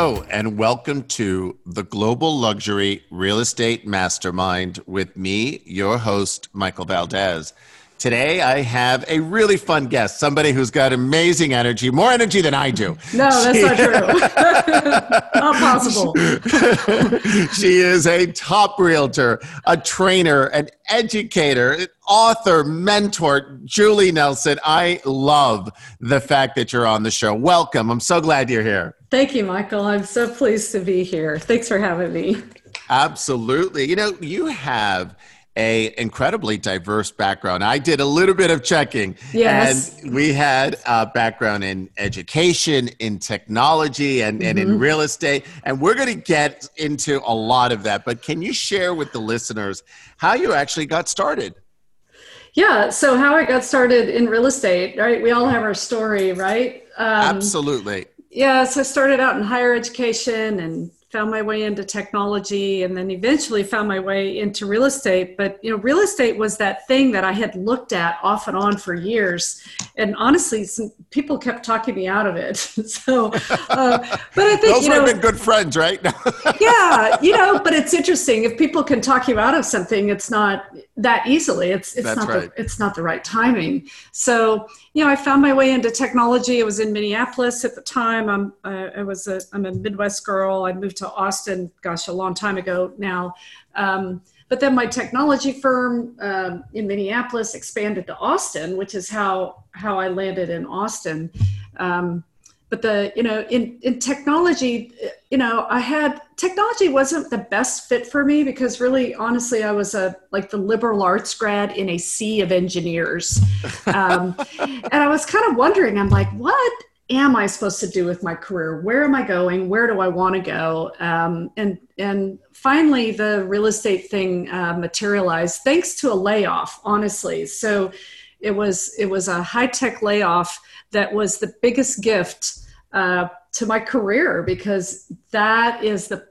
Hello, and welcome to the Global Luxury Real Estate Mastermind with me, your host, Michael Valdez. Today, I have a really fun guest, somebody who's got amazing energy, more energy than I do. No, that's she, not true. not possible. she is a top realtor, a trainer, an educator, an author, mentor, Julie Nelson. I love the fact that you're on the show. Welcome. I'm so glad you're here. Thank you, Michael. I'm so pleased to be here. Thanks for having me. Absolutely. You know, you have a incredibly diverse background. I did a little bit of checking. Yes. And we had a background in education, in technology, and, mm-hmm. and in mm-hmm. real estate. And we're going to get into a lot of that. But can you share with the listeners how you actually got started? Yeah. So, how I got started in real estate, right? We all have our story, right? Um, Absolutely. Yeah. So, I started out in higher education and found my way into technology and then eventually found my way into real estate. But you know real estate was that thing that i had looked at off and on for years. And honestly some people kept talking me out of it. So uh, but i think those you know, been good friends right? Yeah you know but it's interesting. If people can talk you out of something it's not that easily. It's it's That's not right. the, it's not the right timing. So you know i found my way into technology. I was in minneapolis at the time. I'm uh, i was a i'm a midwest girl. I moved to Austin, gosh, a long time ago now. Um, but then my technology firm um, in Minneapolis expanded to Austin, which is how how I landed in Austin. Um, but the you know in in technology, you know, I had technology wasn't the best fit for me because really, honestly, I was a like the liberal arts grad in a sea of engineers, um, and I was kind of wondering. I'm like, what am I supposed to do with my career? Where am I going? Where do I want to go? Um, and and finally, the real estate thing uh, materialized thanks to a layoff. Honestly, so it was it was a high tech layoff that was the biggest gift uh, to my career because that is the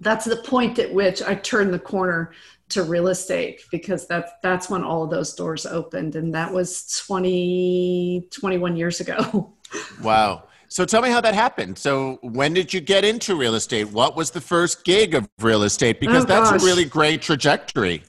that's the point at which I turned the corner to real estate because that's that's when all of those doors opened and that was 20 21 years ago Wow. So tell me how that happened. So when did you get into real estate? What was the first gig of real estate? Because oh, that's a really great trajectory.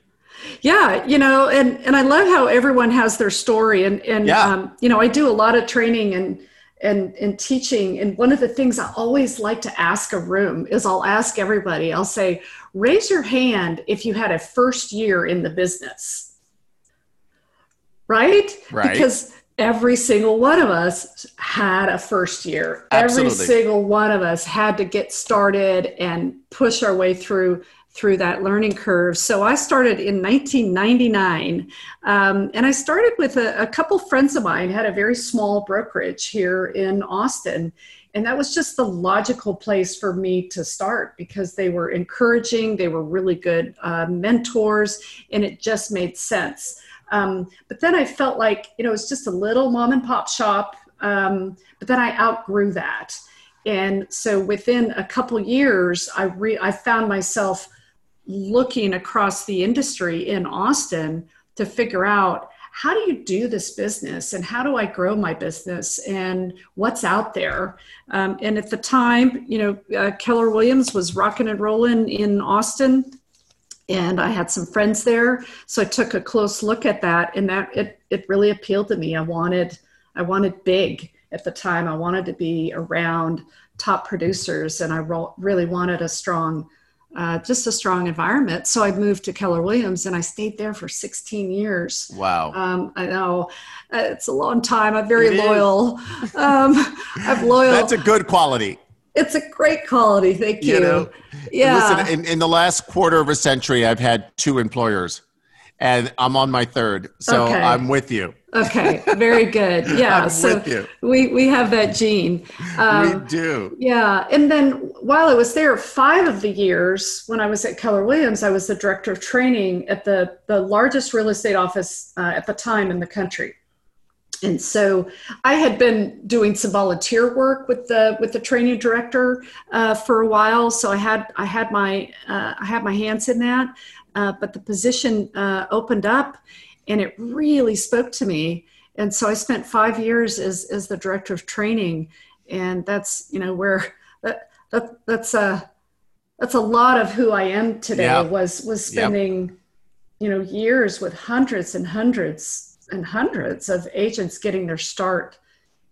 Yeah, you know, and and I love how everyone has their story, and and yeah. um, you know, I do a lot of training and and and teaching, and one of the things I always like to ask a room is I'll ask everybody, I'll say, raise your hand if you had a first year in the business, right? Right. Because every single one of us had a first year. Absolutely. Every single one of us had to get started and push our way through through that learning curve. So I started in 1999, um, and I started with a, a couple friends of mine had a very small brokerage here in Austin. And that was just the logical place for me to start because they were encouraging, they were really good uh, mentors, and it just made sense. Um, but then I felt like, you know, it's just a little mom and pop shop. Um, but then I outgrew that. And so within a couple years, I, re- I found myself looking across the industry in Austin to figure out how do you do this business and how do I grow my business and what's out there. Um, and at the time, you know, uh, Keller Williams was rocking and rolling in Austin and I had some friends there. So I took a close look at that and that it, it really appealed to me. I wanted, I wanted big at the time. I wanted to be around top producers and I ro- really wanted a strong, uh, just a strong environment. So I moved to Keller Williams and I stayed there for 16 years. Wow. Um, I know it's a long time. I'm very it loyal. um, I'm loyal. That's a good quality. It's a great quality. Thank you. you know, yeah. Listen, in, in the last quarter of a century, I've had two employers, and I'm on my third. So okay. I'm with you. Okay, very good. Yeah, so we we have that gene. Um, we do. Yeah, and then while I was there, five of the years when I was at Keller Williams, I was the director of training at the the largest real estate office uh, at the time in the country and so I had been doing some volunteer work with the with the training director uh, for a while. So I had I had my uh, I had my hands in that, uh, but the position uh, opened up, and it really spoke to me. And so I spent five years as as the director of training, and that's you know where that that's a that's a lot of who I am today. Yeah. Was was spending, you know, years with hundreds and hundreds and hundreds of agents getting their start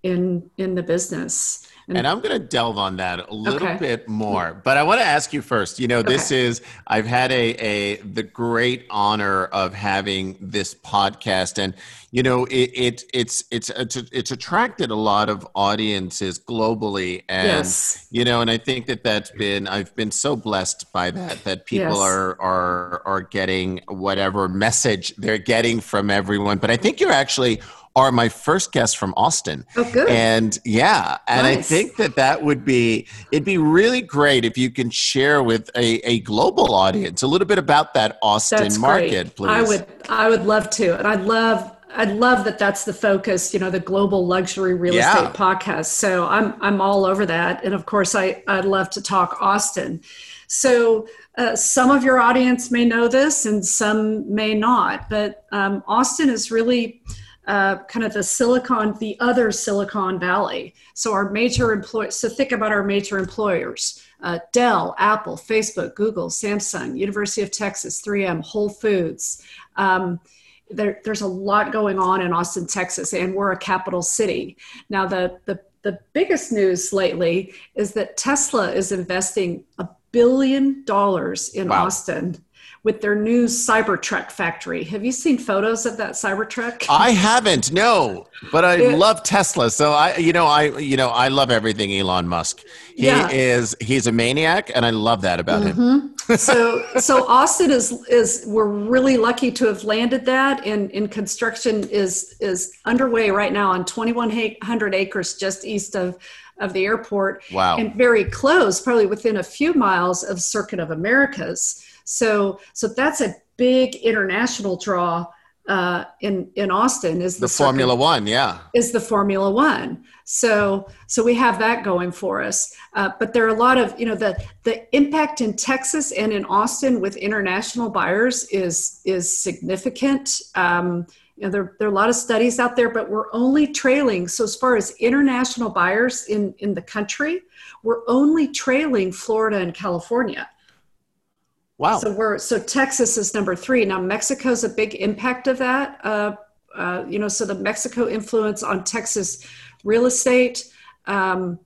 in in the business. And mm. I'm going to delve on that a little Okay. bit more, but I want to ask you first. You know, this is I've had a a the great honor of having this podcast, and you know, it, it it's it's it's it's attracted a lot of audiences globally, and Yes. you know, and I think that that's been I've been so blessed by that that people Yes. are are are getting whatever message they're getting from everyone. But I think you're actually are my first guest from Austin. Oh, good. And yeah, and I think that that would be it'd be really great if you can share with a, a global audience a little bit about that Austin That's market, great. please. I would I would love to, and I'd love I'd love that that's the focus. You know, the global luxury real Yeah. estate podcast. So I'm I'm all over that, and of course I I'd love to talk Austin. So. Uh, some of your audience may know this and some may not, but um, Austin is really uh, kind of the Silicon, the other Silicon Valley. So our major employers, so think about our major employers, uh, Dell, Apple, Facebook, Google, Samsung, University of Texas, 3M, Whole Foods. Um, there, there's a lot going on in Austin, Texas, and we're a capital city. Now, the, the, the biggest news lately is that Tesla is investing a billion dollars in Wow. Austin with their new Cybertruck factory. Have you seen photos of that Cybertruck? I haven't, no, but I It- love Tesla. So I, you know, I, you know, I love everything Elon Musk. He Yeah. is, he's a maniac, and I love that about him. Mm-hmm. so so Austin is is we're really lucky to have landed that and in construction is is underway right now on 2100 acres just east of of the airport Wow. and very close probably within a few miles of Circuit of Americas so so that's a big international draw uh, in in Austin is the, The Circuit- Formula One, yeah. is the Formula One. So so we have that going for us. Uh, but there are a lot of you know the the impact in Texas and in Austin with international buyers is is significant. Um, you know, there, there are a lot of studies out there, but we're only trailing. So as far as international buyers in in the country, we're only trailing Florida and California. Wow. So we're so Texas is number three. Now Mexico's a big impact of that. Uh, uh, you know, so the Mexico influence on Texas real estate, um,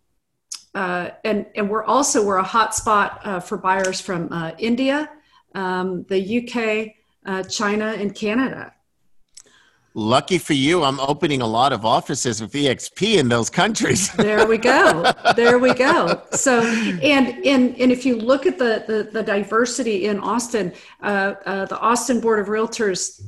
uh, and and we're also we're a hot spot uh, for buyers from uh, India, um, the UK, uh, China, and Canada. Lucky for you, I'm opening a lot of offices with EXP in those countries. There we go. There we go. So, and and and if you look at the the, the diversity in Austin, uh, uh, the Austin Board of Realtors.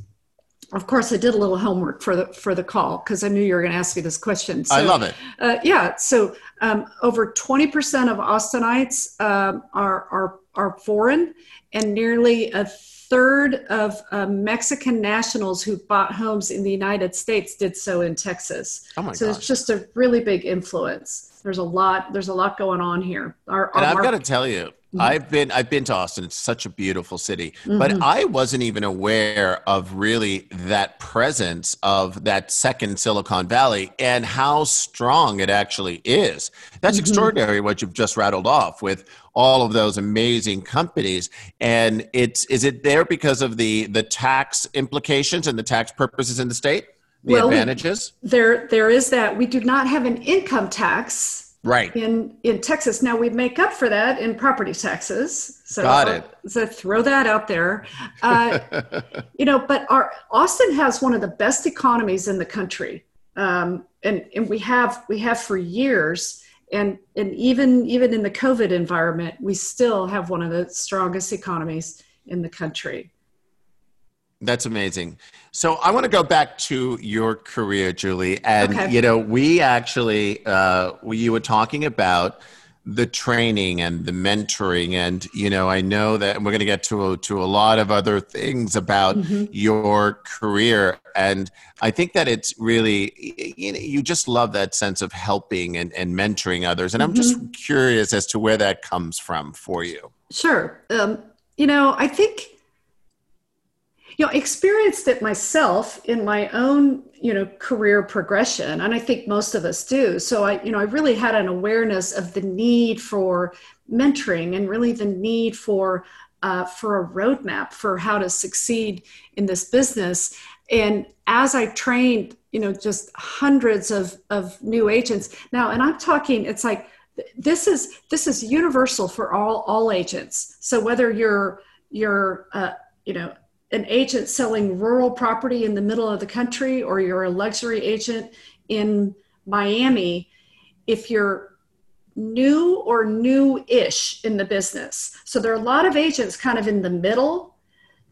Of course, I did a little homework for the for the call because I knew you were going to ask me this question. So, I love it. Uh, yeah. So, um, over twenty percent of Austinites um, are are are foreign, and nearly a third of uh, Mexican nationals who bought homes in the United States did so in Texas. Oh my so gosh. it's just a really big influence. There's a lot. There's a lot going on here. Our, And I've got to tell you. I've been I've been to Austin. It's such a beautiful city, but I wasn't even aware of really that presence of that second Silicon Valley and how strong it actually is. That's Mm-hmm. extraordinary what you've just rattled off with all of those amazing companies. And it's is it there because of the the tax implications and the tax purposes in the state, the Well, we- advantages? there there is that we do not have an income tax Right. in in Texas. Now we make up for that in property taxes. So Got it. So throw that out there. Uh, you know, but our Austin has one of the best economies in the country, um, and and we have we have for years. And and even even in the COVID environment, we still have one of the strongest economies in the country. That's amazing. So I want to go back to your career, Julie, and Okay. you know, we actually uh, we, you were talking about the training and the mentoring, and you know, I know that we're going to get to a, to a lot of other things about your career, and I think that it's really you know, you just love that sense of helping and, and mentoring others, and I'm just curious as to where that comes from for you. Sure. Um, you know, I think you know experienced it myself in my own you know career progression and i think most of us do. So i you know i really had an awareness of the need for mentoring and really the need for uh, for a roadmap for how to succeed in this business. And as i trained you know just hundreds of of new agents now and i'm talking it's like this is this is universal for all all agents. So whether you're you're uh, you know an agent selling rural property in the middle of the country or you're a luxury agent in Miami, if you're new or new-ish in the business. So there are a lot of agents kind of in the middle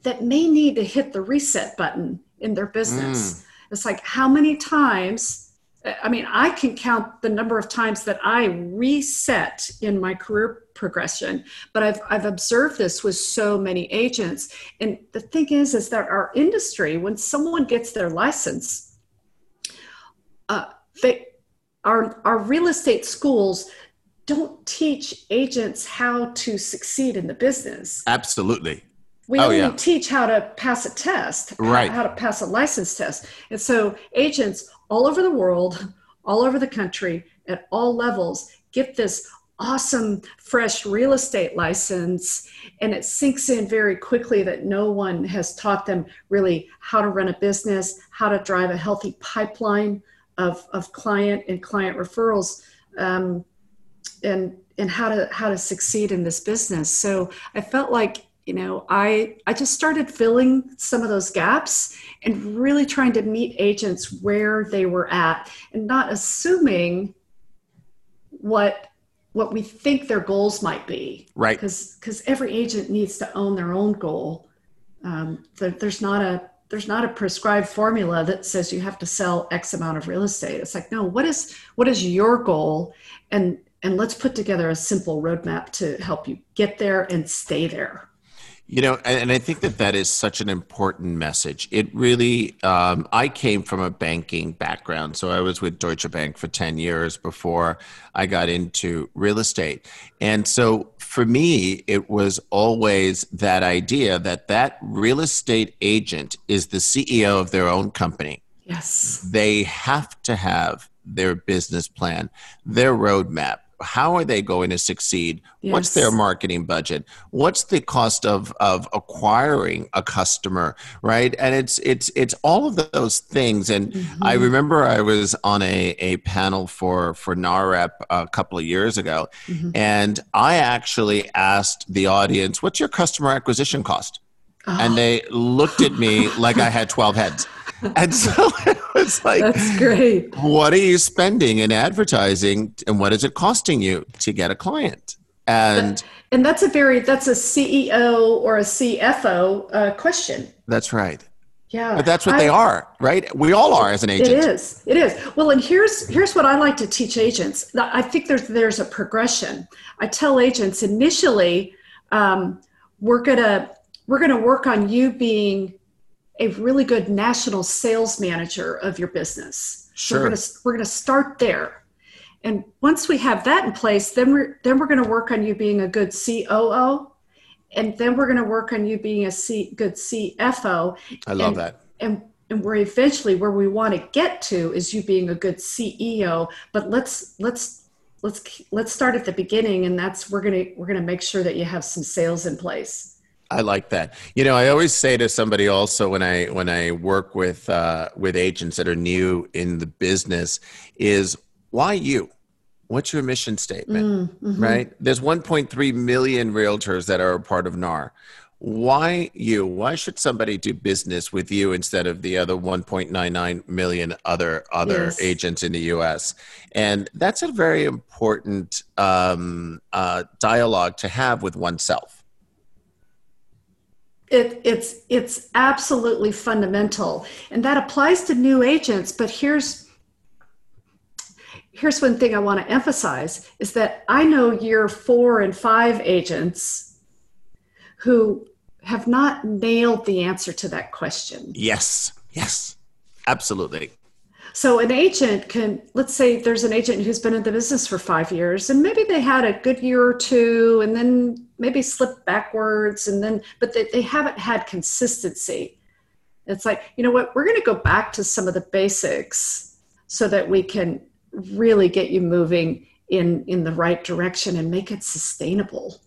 that may need to hit the reset button in their business. Mm. It's like how many times I mean, I can count the number of times that I reset in my career progression, but I've, I've observed this with so many agents. And the thing is, is that our industry, when someone gets their license, uh, they, our, our real estate schools don't teach agents how to succeed in the business. Absolutely. We oh, only yeah. teach how to pass a test, right. how, how to pass a license test. And so agents all over the world, all over the country, at all levels, get this awesome fresh real estate license and it sinks in very quickly that no one has taught them really how to run a business how to drive a healthy pipeline of, of client and client referrals um, and and how to how to succeed in this business. So i felt like you know i i just started filling some of those gaps and really trying to meet agents where they were at and not assuming what what we think their goals might be. Right. Because because every agent needs to own their own goal. Um, there, there's not a there's not a prescribed formula that says you have to sell x amount of real estate. It's like no what is what is your goal? And and let's put together a simple roadmap to help you get there and stay there you know, and, I think that that is such an important message. It really, um, I came from a banking background. So I was with Deutsche Bank for 10 years before I got into real estate. And so for me, it was always that idea that that real estate agent is the CEO of their own company. Yes. They have to have their business plan, their roadmap, how are they going to succeed yes. what's their marketing budget what's the cost of of acquiring a customer right and it's it's it's all of those things and mm-hmm. i remember i was on a a panel for for NAHREP a couple of years ago mm-hmm. and i actually asked the audience what's your customer acquisition cost oh. and they looked at me like i had 12 heads and so it was like, that's great. What are you spending in advertising, and what is it costing you to get a client? And and that's a very that's a CEO or a CFO uh, question. That's right. Yeah, but that's what I, they are, right? We all are as an agent. It is. It is. Well, and here's here's what I like to teach agents. I think there's there's a progression. I tell agents initially, um, we're gonna we're gonna work on you being a really good national sales manager of your business. Sure. We're gonna we're gonna start there. And once we have that in place, then we're then we're gonna work on you being a good COO. And then we're gonna work on you being a C, good CFO. I love and, that. And and we're eventually where we want to get to is you being a good CEO. But let's let's let's let's start at the beginning and that's we're gonna we're gonna make sure that you have some sales in place I like that. You know, I always say to somebody also when I when I work with uh, with agents that are new in the business is why you? What's your mission statement? Mm, mm-hmm. Right? There's 1.3 million realtors that are a part of NAR. Why you? Why should somebody do business with you instead of the other 1.99 million other other yes. agents in the U.S.? And that's a very important um, uh, dialogue to have with oneself it, it's it's absolutely fundamental, and that applies to new agents. But here's here's one thing I want to emphasize is that I know year four and five agents who have not nailed the answer to that question. Yes, yes, absolutely. So an agent can, let's say there's an agent who's been in the business for five years and maybe they had a good year or two and then maybe slipped backwards and then, but they, they haven't had consistency. It's like, you know what, we're going to go back to some of the basics so that we can really get you moving in in the right direction and make it sustainable.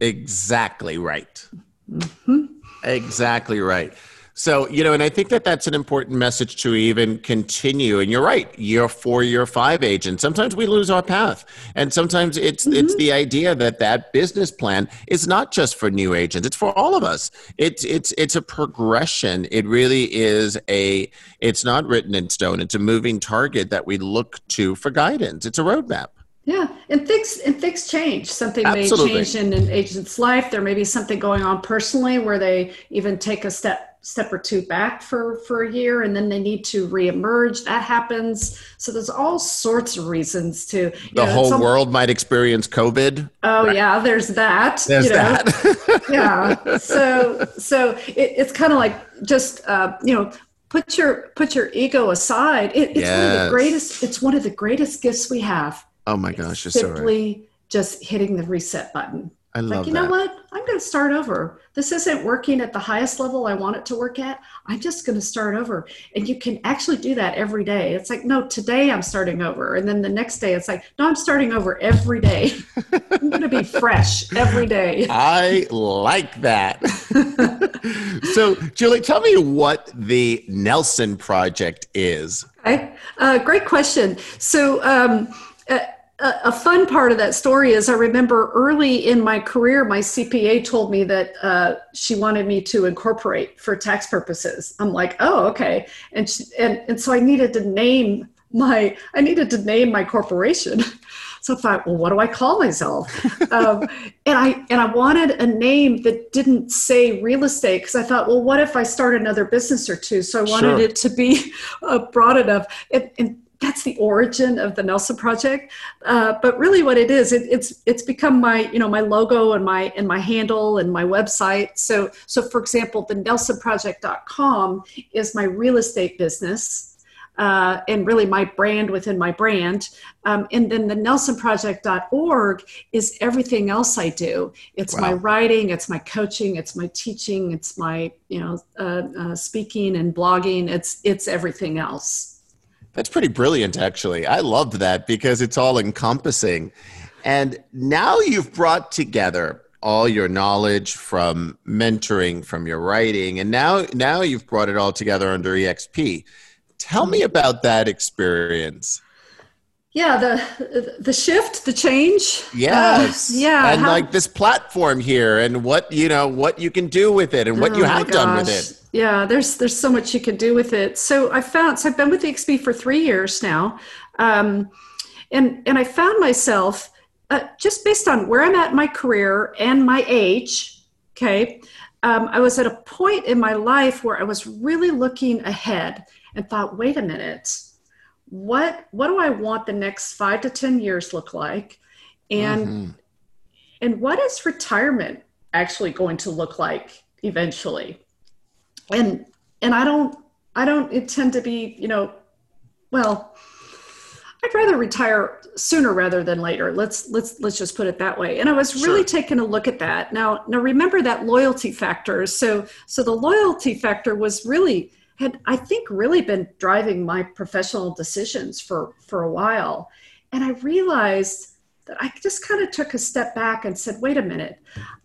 Exactly right. Mm-hmm. Exactly right. So, you know, and I think that that's an important message to even continue. And you're right, year four, year five agent. Sometimes we lose our path. And sometimes it's mm-hmm. it's the idea that that business plan is not just for new agents, it's for all of us. It's it's it's a progression. It really is a it's not written in stone. It's a moving target that we look to for guidance. It's a roadmap. Yeah, and things and things change. Something Absolutely. may change in an agent's life. There may be something going on personally where they even take a step step or two back for for a year and then they need to reemerge that happens so there's all sorts of reasons to the know, whole world might experience covid oh right. yeah there's that there's you know? that yeah so so it, it's kind of like just uh, you know put your put your ego aside it, it's yes. one of the greatest it's one of the greatest gifts we have oh my gosh simply so right. just hitting the reset button I love like, you that. know what? I'm going to start over. This isn't working at the highest level I want it to work at. I'm just going to start over. And you can actually do that every day. It's like, no, today I'm starting over. And then the next day it's like, no, I'm starting over every day. I'm going to be fresh every day. I like that. so, Julie, tell me what the Nelson Project is. Okay. Uh, great question. So, um, uh, a, fun part of that story is I remember early in my career, my CPA told me that uh, she wanted me to incorporate for tax purposes. I'm like, oh, okay. And, she, and, and so I needed to name my, I needed to name my corporation. So I thought, well, what do I call myself? um, and I and I wanted a name that didn't say real estate because I thought, well, what if I start another business or two? So I wanted sure. it to be uh, broad enough. And, and that's the origin of the Nelson Project. Uh, but really, what it is, it, it's it's become my you know my logo and my and my handle and my website. So so for example, the NelsonProject.com is my real estate business. Uh, and really my brand within my brand. Um, and then the nelsonproject.org is everything else I do. It's wow. my writing, it's my coaching, it's my teaching, it's my you know uh, uh, speaking and blogging. It's it's everything else. That's pretty brilliant, actually. I loved that because it's all encompassing. And now you've brought together all your knowledge from mentoring, from your writing, and now now you've brought it all together under EXP. Tell me about that experience. Yeah, the the shift, the change. Yes. Uh, yeah. And how, like this platform here and what you know, what you can do with it and what oh you have done with it yeah there's there's so much you can do with it so i found so i've been with exp for three years now um, and and i found myself uh, just based on where i'm at in my career and my age okay um, i was at a point in my life where i was really looking ahead and thought wait a minute what what do i want the next five to ten years look like? And mm-hmm. and what is retirement actually going to look like eventually? And and i don't i don't intend to be you know well i'd rather retire sooner rather than later. Let's let's let's just put it that way. And i was really sure. taking a look at that. Now now remember that loyalty factor. So so the loyalty factor was really had i think really been driving my professional decisions for for a while and i realized that i just kind of took a step back and said wait a minute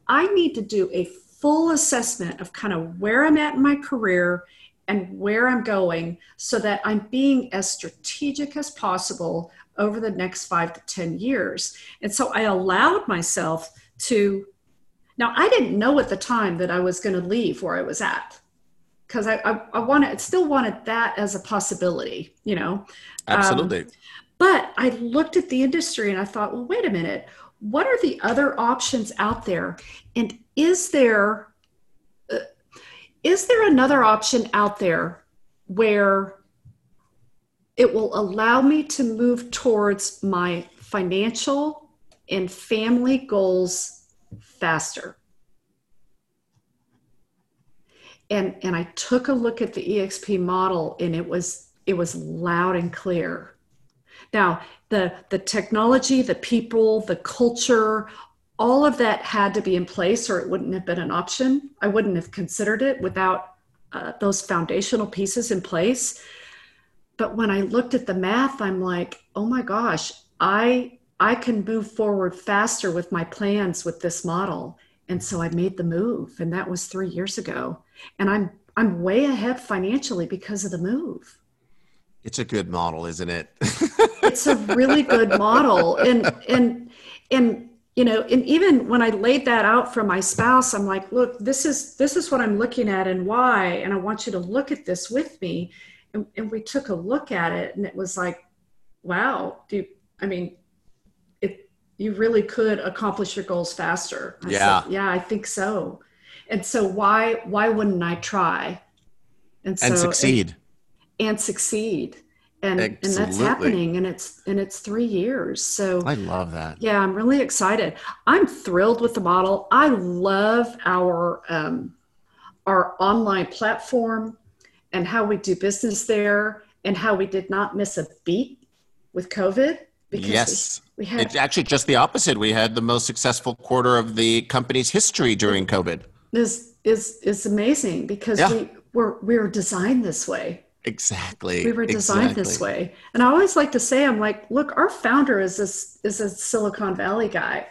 i need to do a full assessment of kind of where I'm at in my career and where I'm going so that I'm being as strategic as possible over the next five to 10 years. And so I allowed myself to. Now, I didn't know at the time that I was going to leave where I was at because I, I, I wanted, still wanted that as a possibility, you know? Absolutely. Um, but I looked at the industry and I thought, well, wait a minute what are the other options out there and is there uh, is there another option out there where it will allow me to move towards my financial and family goals faster and and i took a look at the exp model and it was it was loud and clear now the the technology the people the culture all of that had to be in place or it wouldn't have been an option i wouldn't have considered it without uh, those foundational pieces in place. But when I looked at the math, I'm like, oh my gosh, I I can move forward faster with my plans with this model. And so I made the move, and that was three years ago. And I'm I'm way ahead financially because of the move. It's a good model, isn't it? it's a really good model, and and and you know, and even when I laid that out for my spouse, I'm like, look, this is this is what I'm looking at and why, and I want you to look at this with me. And, and we took a look at it, and it was like, wow, do I mean, you really could accomplish your goals faster. I yeah, said, yeah, I think so. And so why why wouldn't I try? And, so, and succeed. And, and succeed and and that's happening and it's and it's three years so i love that yeah i'm really excited i'm thrilled with the model i love our um, our online platform and how we do business there and how we did not miss a beat with covid because yes we, we had it's actually just the opposite we had the most successful quarter of the company's history during covid is is is amazing because yeah. we were we were designed this way Exactly. We were designed exactly. this way. And I always like to say, I'm like, look, our founder is this is a Silicon Valley guy.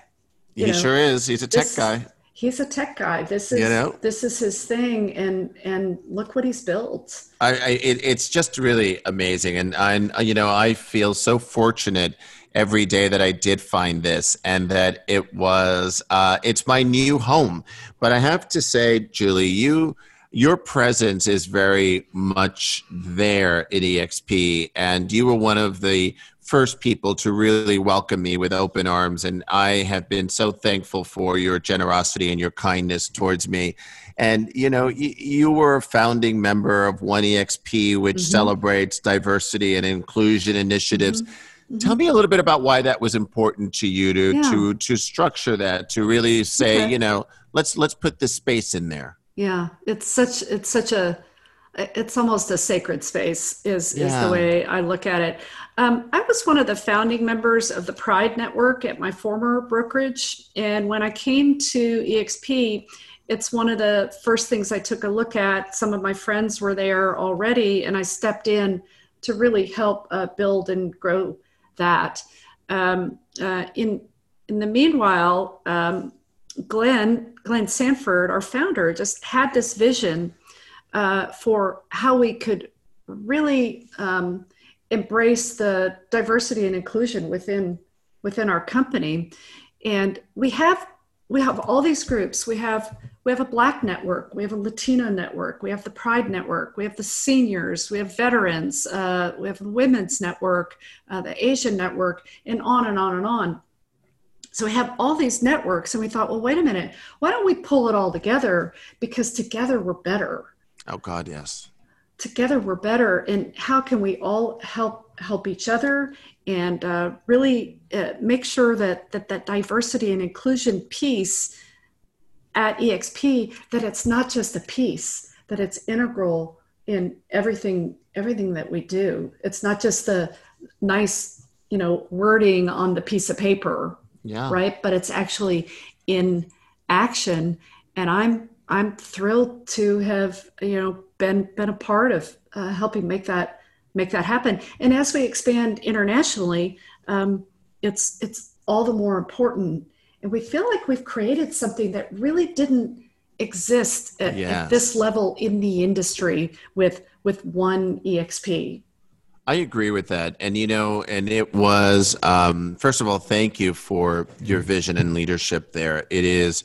You he know, sure is. He's a tech this, guy. He's a tech guy. This is you know? this is his thing, and and look what he's built. I, I it, it's just really amazing, and I you know I feel so fortunate every day that I did find this, and that it was uh, it's my new home. But I have to say, Julie, you your presence is very much there in EXP, and you were one of the first people to really welcome me with open arms. And I have been so thankful for your generosity and your kindness towards me. And you know, you, you were a founding member of One EXP, which mm-hmm. celebrates diversity and inclusion initiatives. Mm-hmm. Mm-hmm. Tell me a little bit about why that was important to you to yeah. to to structure that to really say, okay. you know, let's let's put this space in there yeah it's such it's such a it's almost a sacred space is yeah. is the way i look at it um, i was one of the founding members of the pride network at my former brokerage and when i came to exp it's one of the first things i took a look at. Some of my friends were there already and i stepped in to really help uh, build and grow that. Um, uh, in in the meanwhile um, Glenn, Glenn Sanford, our founder, just had this vision uh, for how we could really um, embrace the diversity and inclusion within within our company. And we have we have all these groups. We have we have a Black network, we have a Latino network, we have the Pride network, we have the seniors, we have veterans, uh, we have the Women's network, uh, the Asian network, and on and on and on. So we have all these networks, and we thought, well, wait a minute, why don't we pull it all together? Because together we're better. Oh God, yes. Together we're better, and how can we all help help each other? And uh, really uh, make sure that, that that diversity and inclusion piece at EXP that it's not just a piece, that it's integral in everything everything that we do. It's not just the nice you know wording on the piece of paper yeah. right? But it's actually in action and i'm i'm thrilled to have you know been been a part of uh, helping make that make that happen and as we expand internationally um, it's it's all the more important and we feel like we've created something that really didn't exist at, yes. at this level in the industry with with one exp I agree with that. And, you know, and it was, um, first of all, thank you for your vision and leadership there. It is,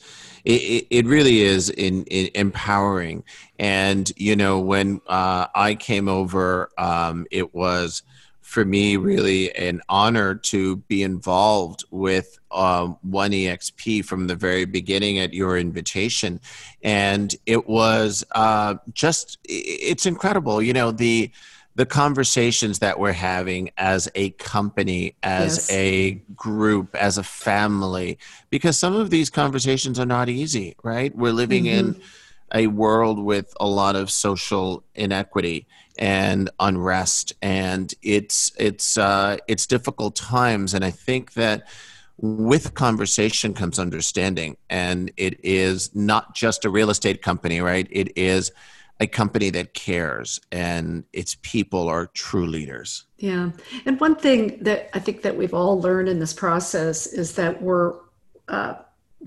it, it really is in, in empowering. And, you know, when uh, I came over, um, it was for me really an honor to be involved with um, One EXP from the very beginning at your invitation. And it was uh, just, it's incredible. You know, the, the conversations that we're having as a company, as yes. a group, as a family, because some of these conversations are not easy, right? We're living mm-hmm. in a world with a lot of social inequity and unrest, and it's it's uh, it's difficult times. And I think that with conversation comes understanding, and it is not just a real estate company, right? It is a company that cares and its people are true leaders. Yeah. And one thing that I think that we've all learned in this process is that we're uh,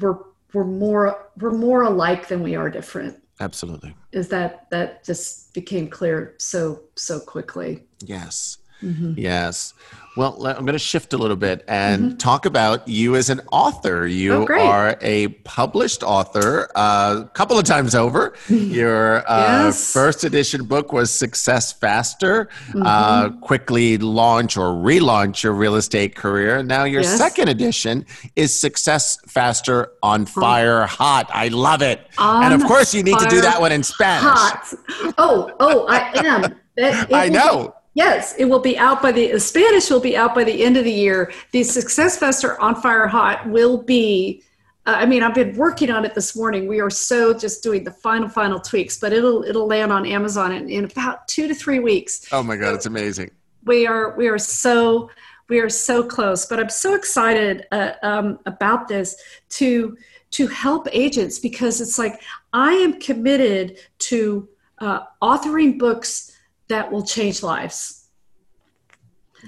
we're we're more we're more alike than we are different. Absolutely. Is that that just became clear so so quickly. Yes. Mm-hmm. Yes. Well, I'm going to shift a little bit and mm-hmm. talk about you as an author. You oh, are a published author a uh, couple of times over. Your uh, yes. first edition book was Success Faster, mm-hmm. uh, quickly launch or relaunch your real estate career. Now, your yes. second edition is Success Faster on Fire Hot. I love it. On and of course, you need to do that one in Spanish. Hot. Oh, oh, I am. I know. Yes, it will be out by the Spanish will be out by the end of the year. The Success Faster on Fire Hot will be. Uh, I mean, I've been working on it this morning. We are so just doing the final, final tweaks, but it'll it'll land on Amazon in, in about two to three weeks. Oh my God, it's amazing. We are we are so we are so close, but I'm so excited uh, um, about this to to help agents because it's like I am committed to uh, authoring books that will change lives.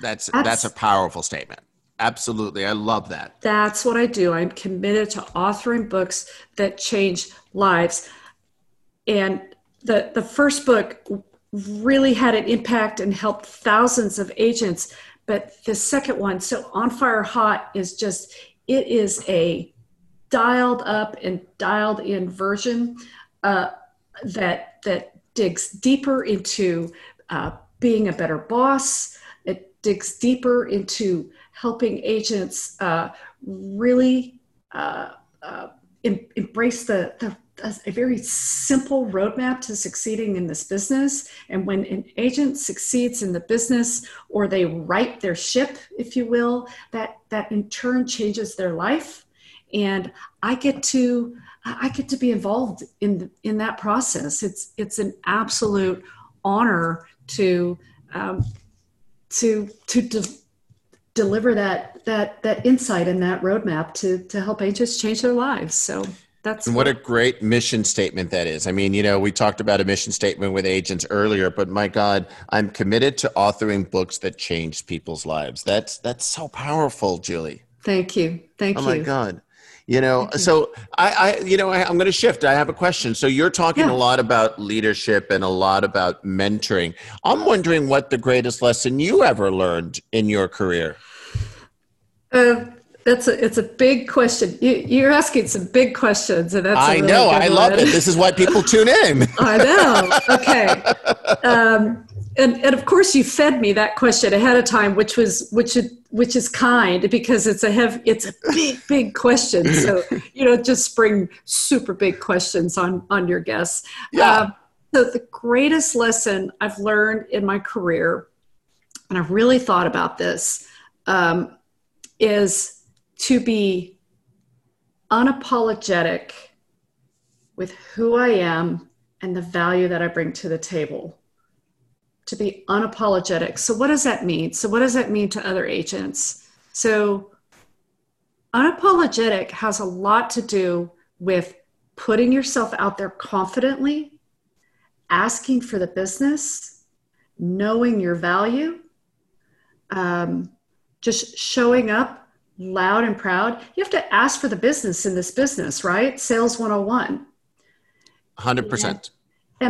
That's, that's that's a powerful statement. Absolutely. I love that. That's what I do. I'm committed to authoring books that change lives. And the the first book really had an impact and helped thousands of agents, but the second one, so On Fire Hot is just it is a dialed up and dialed in version uh, that that digs deeper into uh, being a better boss. It digs deeper into helping agents uh, really uh, uh em- embrace the, the a very simple roadmap to succeeding in this business. And when an agent succeeds in the business or they right their ship, if you will, that, that in turn changes their life. And I get to I get to be involved in in that process. It's it's an absolute honor to um, to to de- deliver that that that insight and that roadmap to to help agents change their lives. So that's and what a great mission statement that is. I mean, you know, we talked about a mission statement with agents earlier, but my God, I'm committed to authoring books that change people's lives. That's that's so powerful, Julie. Thank you. Thank oh you. Oh my God. You know, so I, I, you know, I, am going to shift. I have a question. So you're talking yeah. a lot about leadership and a lot about mentoring. I'm wondering what the greatest lesson you ever learned in your career. Uh, that's a it's a big question. You, are asking some big questions, and that's I really know. I love it. This is why people tune in. I know. Okay. Um, and and of course you fed me that question ahead of time which was which which is kind because it's a heavy it's a big big question. So you know just spring super big questions on on your guests. Yeah. Um, so the greatest lesson i've learned in my career and i've really thought about this um, is to be unapologetic with who i am and the value that i bring to the table to be unapologetic. So, what does that mean? So, what does that mean to other agents? So, unapologetic has a lot to do with putting yourself out there confidently, asking for the business, knowing your value, um, just showing up loud and proud. You have to ask for the business in this business, right? Sales 101. 100%. And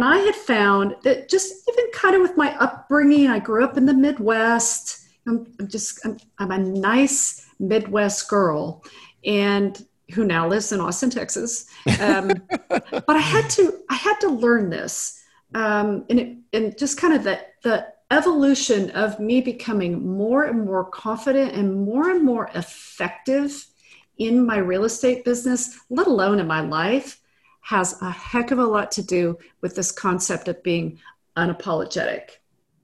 I had found that just even kind of with my upbringing, I grew up in the Midwest. I'm, I'm just, I'm, I'm, a nice Midwest girl and who now lives in Austin, Texas. Um, but I had to, I had to learn this. Um, and it, and just kind of the, the evolution of me becoming more and more confident and more and more effective in my real estate business, let alone in my life, has a heck of a lot to do with this concept of being unapologetic.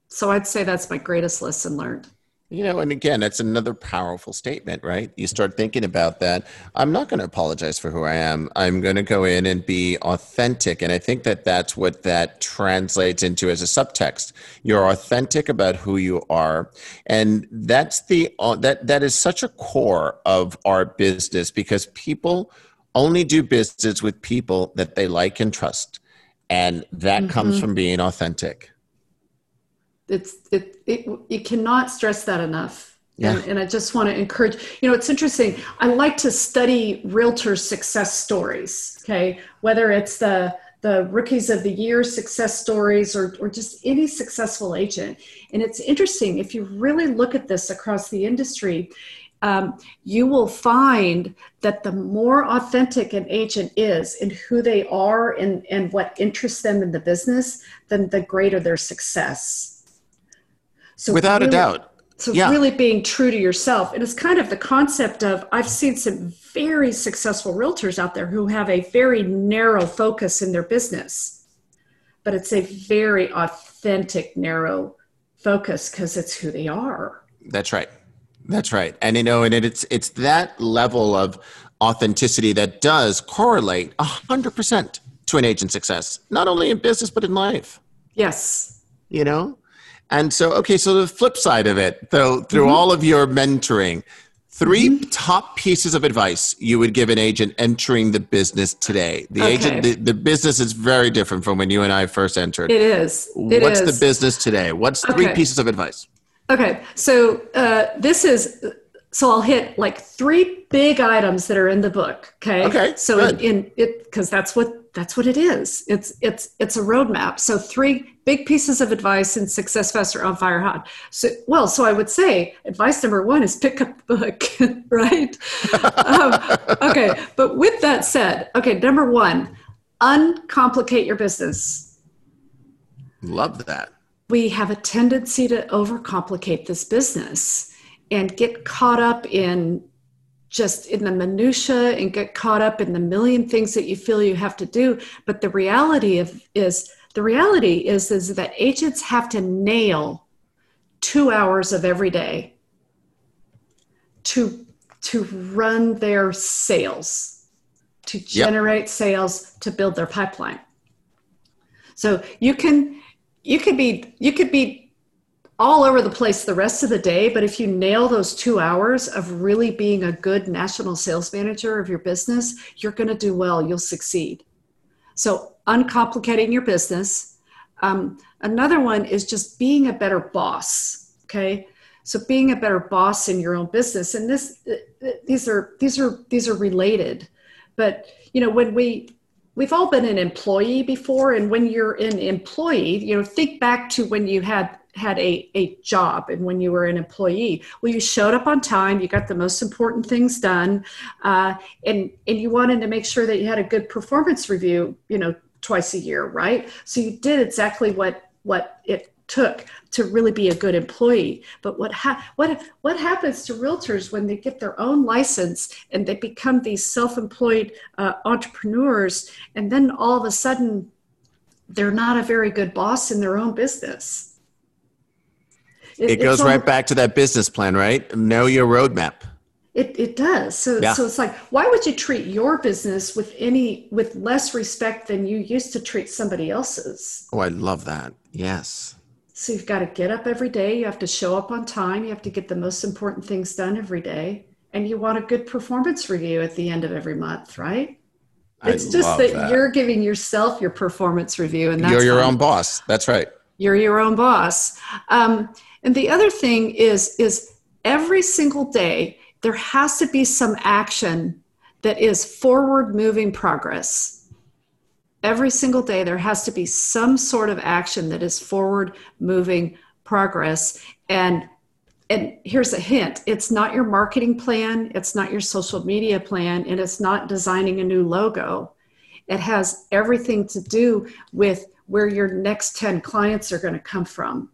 So I'd say that's my greatest lesson learned. You know, and again, that's another powerful statement, right? You start thinking about that. I'm not going to apologize for who I am. I'm going to go in and be authentic. And I think that that's what that translates into as a subtext. You're authentic about who you are. And that's the, that, that is such a core of our business because people only do business with people that they like and trust. And that mm-hmm. comes from being authentic. It's it, it you cannot stress that enough. Yeah. And, and I just want to encourage, you know, it's interesting. I like to study realtor success stories. Okay. Whether it's the the rookies of the year success stories or, or just any successful agent. And it's interesting, if you really look at this across the industry, um, you will find that the more authentic an agent is in who they are and, and what interests them in the business, then the greater their success. So without really, a doubt. So yeah. really being true to yourself. And it's kind of the concept of I've seen some very successful realtors out there who have a very narrow focus in their business, but it's a very authentic, narrow focus because it's who they are. That's right. That's right. And you know, and it's it's that level of authenticity that does correlate 100% to an agent's success, not only in business but in life. Yes. You know? And so okay, so the flip side of it, though through mm-hmm. all of your mentoring, 3 mm-hmm. top pieces of advice you would give an agent entering the business today. The okay. agent, the, the, business is very different from when you and I first entered. It is. It What's is. the business today? What's three okay. pieces of advice? Okay, so uh, this is so I'll hit like three big items that are in the book. Okay. Okay. So in, in it because that's what that's what it is. It's it's it's a roadmap. So three big pieces of advice in Success Faster on Fire Hot. So well, so I would say advice number one is pick up the book, right? um, okay. But with that said, okay, number one, uncomplicate your business. Love that we have a tendency to overcomplicate this business and get caught up in just in the minutia and get caught up in the million things that you feel you have to do but the reality of is the reality is is that agents have to nail 2 hours of every day to to run their sales to generate yep. sales to build their pipeline so you can you could be you could be all over the place the rest of the day but if you nail those two hours of really being a good national sales manager of your business you're going to do well. You'll succeed. So uncomplicating your business. Um, another one is just being a better boss okay? So being a better boss in your own business and this these are these are these are related. But you know when we we've all been an employee before and when you're an employee you know think back to when you had had a, a job and when you were an employee. Well you showed up on time you got the most important things done uh, and and you wanted to make sure that you had a good performance review you know twice a year right? So you did exactly what what it took to really be a good employee. But what ha- what what happens to realtors when they get their own license and they become these self-employed uh, entrepreneurs, and then all of a sudden they're not a very good boss in their own business. It, it goes right back to that business plan, right? Know your roadmap. It, it does. So, yeah. so it's like, why would you treat your business with any with less respect than you used to treat somebody else's? Oh, I love that. Yes. So you've got to get up every day. You have to show up on time. You have to get the most important things done every day. And you want a good performance review at the end of every month, right? It's I just that, that, you're giving yourself your performance review, and that's you're your own boss. That's right. You're your own boss. Um, and the other thing is, is every single day there has to be some action that is forward moving progress every single day there has to be some sort of action that is forward moving progress. And and here's a hint. It's not your marketing plan. It's not your social media plan. And it's not designing a new logo. It has everything to do with where your next 10 clients are going to come from.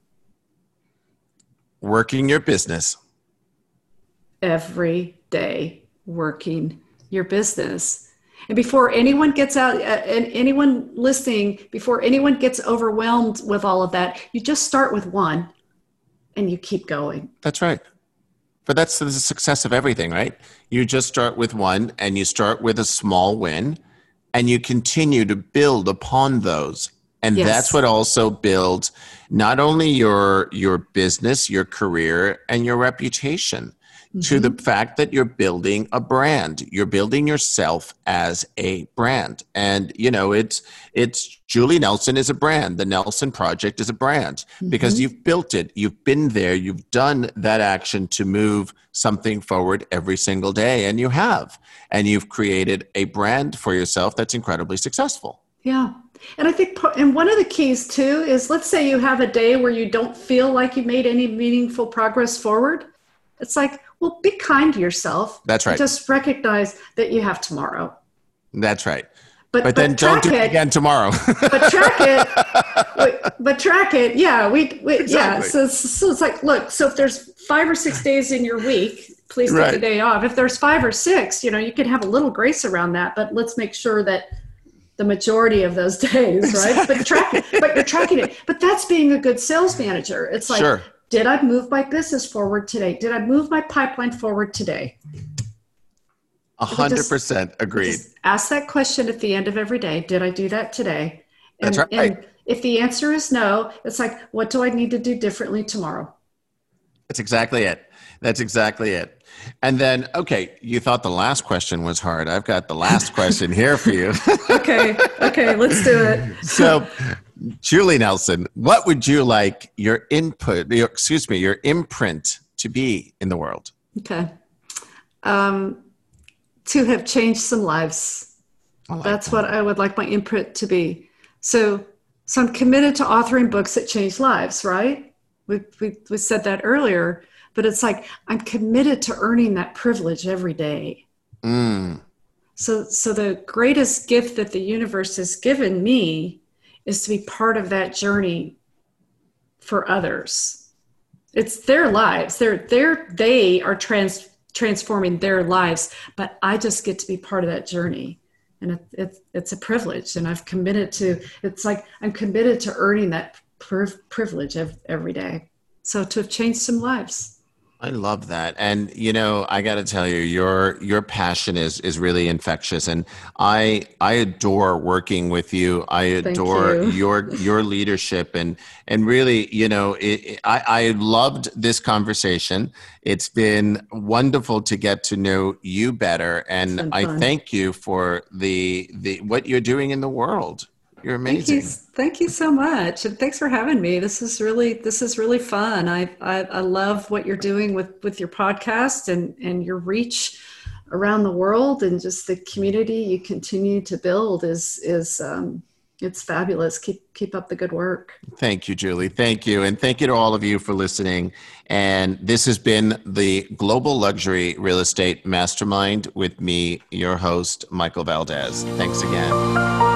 Working your business. Every day working your business and before anyone gets out, uh, and anyone listening, before anyone gets overwhelmed with all of that, you just start with one and you keep going. That's right. But that's the success of everything, right? You just start with one and you start with a small win and you continue to build upon those. And yes. that's what also builds not only your your business, your career and your reputation to the mm-hmm. fact that you're building a brand. You're building yourself as a brand. And you know it's it's julie nelson is a brand. The nelson project is a brand because mm-hmm. you've built it. You've been there. You've done that action to move something forward every single day. And you have. And you've created a brand for yourself that's incredibly successful. Yeah. And I think, and one of the keys too is let's say you have a day where you don't feel like you made any meaningful progress forward. It's like, well, be kind to yourself. That's right. Just recognize that you have tomorrow. that's right But, but then don't do it again tomorrow But track it. but track it. Yeah. We, we yeah. Exactly. So, so it's like, look, so if there's five or six days in your week, please take Right. a day off. If there's five or six, you know, you can have a little grace around that, but let's make sure that the majority of those days, right? But track it, but you're tracking it. But that's being a good sales manager. It's like, Sure. Did I move my business forward today? Did I move my pipeline forward today? A hundred percent agreed ask that question at the end of every day. Did I do that today? And, That's right. and if the answer is no, it's like, what do I need to do differently tomorrow? That's exactly it. That's exactly it. And then, okay, you thought the last question was hard. I've got the last question here for you. Okay, okay, let's do it. so, Julie Nelson, what would you like your input, your, excuse me, your imprint to be in the world? Okay. Um, to have changed some lives. Like That's that. what I would like my imprint to be. So, so I'm committed to authoring books that change lives, right? We, we, we said that earlier, but it's like I'm committed to earning that privilege every day. Mm, So, so the greatest gift that the universe has given me is to be part of that journey for others. It's their lives. They're, they're, they are trans, transforming their lives, but I just get to be part of that journey. And it, it, it's a privilege. And I've committed to, it's like I'm committed to earning that priv- privilege ev- every day. So to have changed some lives. I love that. And you know, I got to tell you your your passion is is really infectious and I I adore working with you. I adore you. your your leadership and and really, you know, it, I I loved this conversation. It's been wonderful to get to know you better and I thank you for the the what you're doing in the world. You're Thank amazing. you, thank you so much, and thanks for having me. This is really this is really fun. I I, I love what you're doing with with your podcast and and your reach around the world, and just the community you continue to build is is um, it's fabulous. Keep keep up the good work. Thank you, Julie. Thank you. And thank you to all of you for listening. And this has been the Global Luxury Real Estate Mastermind with me, your host, Michael Valdez. Thanks again.